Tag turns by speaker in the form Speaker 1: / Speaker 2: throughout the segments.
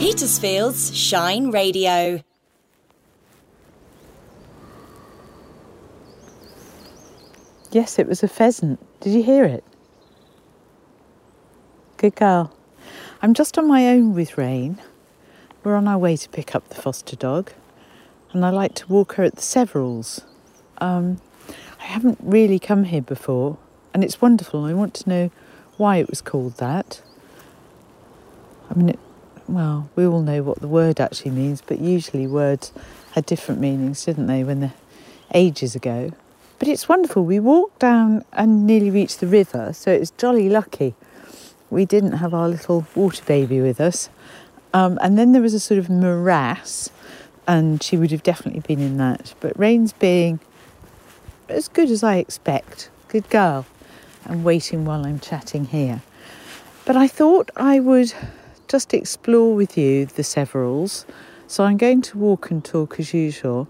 Speaker 1: Petersfield's Shine Radio.
Speaker 2: Yes, it was a pheasant. Did you hear it? Good girl. I'm just on my own with Rain. We're on our way to pick up the foster dog, and I like to walk her at the Severals. Um, I haven't really come here before, and it's wonderful. I want to know why it was called that. I mean, it, well, we all know what the word actually means, but usually words had different meanings, didn't they, when they're ages ago? But it's wonderful. We walked down and nearly reached the river, so it was jolly lucky. We didn't have our little water baby with us. Um, and then there was a sort of morass, and she would have definitely been in that. But Rain's being as good as I expect, good girl, and waiting while I'm chatting here. But I thought I would just explore with you the Severals. So I'm going to walk and talk as usual.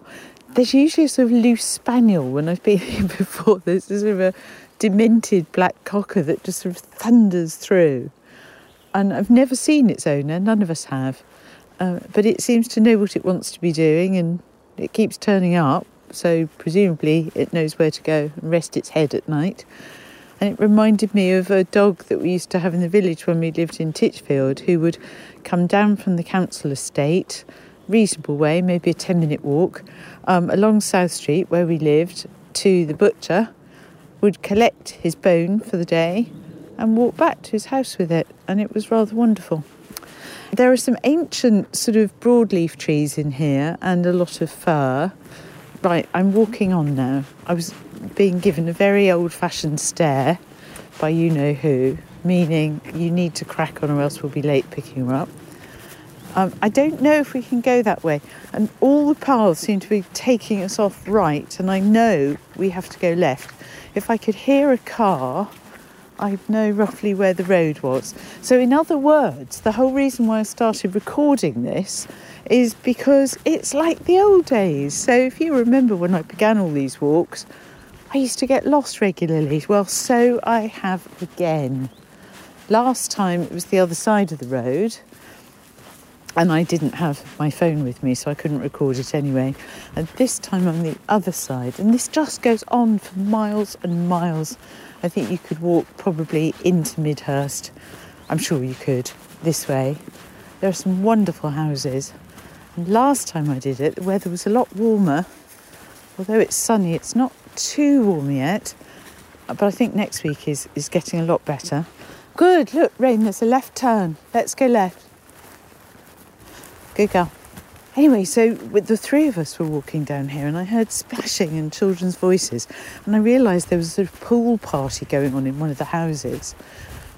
Speaker 2: There's usually a sort of loose spaniel when I've been here before. There's a sort of a demented black cocker that just sort of thunders through. And I've never seen its owner, none of us have. Uh, but it seems to know what it wants to be doing and it keeps turning up. So presumably it knows where to go and rest its head at night. And it reminded me of a dog that we used to have in the village when we lived in Titchfield who would come down from the council estate, reasonable way, maybe a 10 minute walk, um, along South Street where we lived to the butcher, would collect his bone for the day and walk back to his house with it. And it was rather wonderful. There are some ancient sort of broadleaf trees in here and a lot of fir. Right, I'm walking on now. I was being given a very old fashioned stare by you know who, meaning you need to crack on or else we'll be late picking her up. Um, I don't know if we can go that way, and all the paths seem to be taking us off right, and I know we have to go left. If I could hear a car, I know roughly where the road was. So, in other words, the whole reason why I started recording this is because it's like the old days. So, if you remember when I began all these walks, I used to get lost regularly. Well, so I have again. Last time it was the other side of the road, and I didn't have my phone with me, so I couldn't record it anyway. And this time I'm on the other side, and this just goes on for miles and miles. I think you could walk probably into Midhurst. I'm sure you could this way. There are some wonderful houses. And last time I did it, the weather was a lot warmer. Although it's sunny, it's not too warm yet. But I think next week is, is getting a lot better. Good, look, Rain, there's a left turn. Let's go left. Good girl. Anyway, so with the three of us were walking down here, and I heard splashing and children's voices, and I realised there was a sort of pool party going on in one of the houses,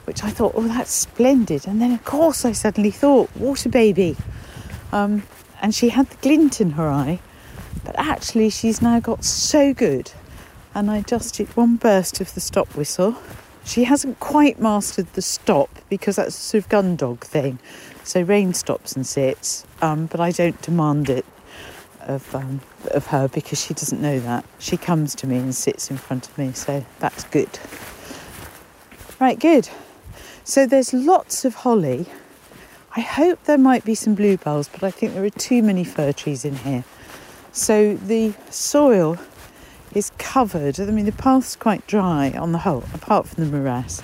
Speaker 2: which I thought, oh, that's splendid. And then, of course, I suddenly thought, water baby, um, and she had the glint in her eye, but actually, she's now got so good. And I just did one burst of the stop whistle. She hasn't quite mastered the stop because that's a sort of gun dog thing. So Rain stops and sits, um, but I don't demand it of um, of her because she doesn't know that. She comes to me and sits in front of me, so that's good. Right, good. So there's lots of holly. I hope there might be some bluebells, but I think there are too many fir trees in here. So the soil is covered. I mean, the path's quite dry on the whole, apart from the morass,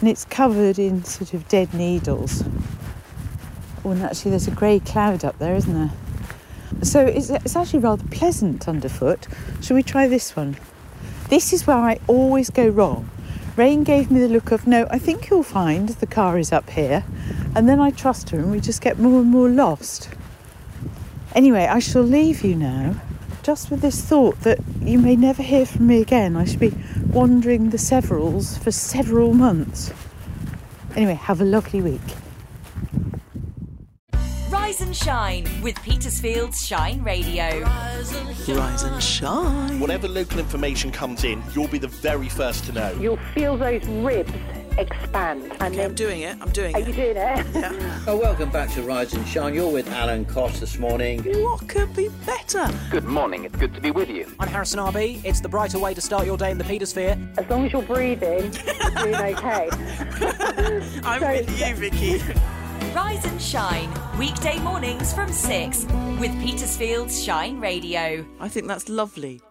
Speaker 2: and it's covered in sort of dead needles. Oh, and actually, there's a grey cloud up there, isn't there? So it's, it's actually rather pleasant underfoot. Shall we try this one? This is where I always go wrong. Rain gave me the look of, no, I think you'll find the car is up here. And then I trust her and we just get more and more lost. Anyway, I shall leave you now, just with this thought that you may never hear from me again. I should be wandering the Severals for several months. Anyway, have a lovely week.
Speaker 1: Rise and shine with Petersfield's Shine Radio.
Speaker 3: Rise and shine.
Speaker 4: Whatever local information comes in, you'll be the very first to know.
Speaker 5: You'll feel those ribs expand. And
Speaker 3: Okay, I'm doing it. I'm doing it.
Speaker 5: Are you doing it?
Speaker 3: Yeah.
Speaker 6: Oh, welcome back to Rise and Shine. You're with Alan Cost this morning.
Speaker 3: What could be better?
Speaker 7: Good morning, it's good to be with you.
Speaker 8: I'm Harrison RB. It's the brighter way to start your day in the Petersphere.
Speaker 5: As long as you're breathing, you're doing okay.
Speaker 3: I'm
Speaker 5: So-
Speaker 3: with you, Vicky.
Speaker 1: Rise and Shine, weekday mornings from 6 with Petersfield's Shine Radio.
Speaker 3: I think that's lovely.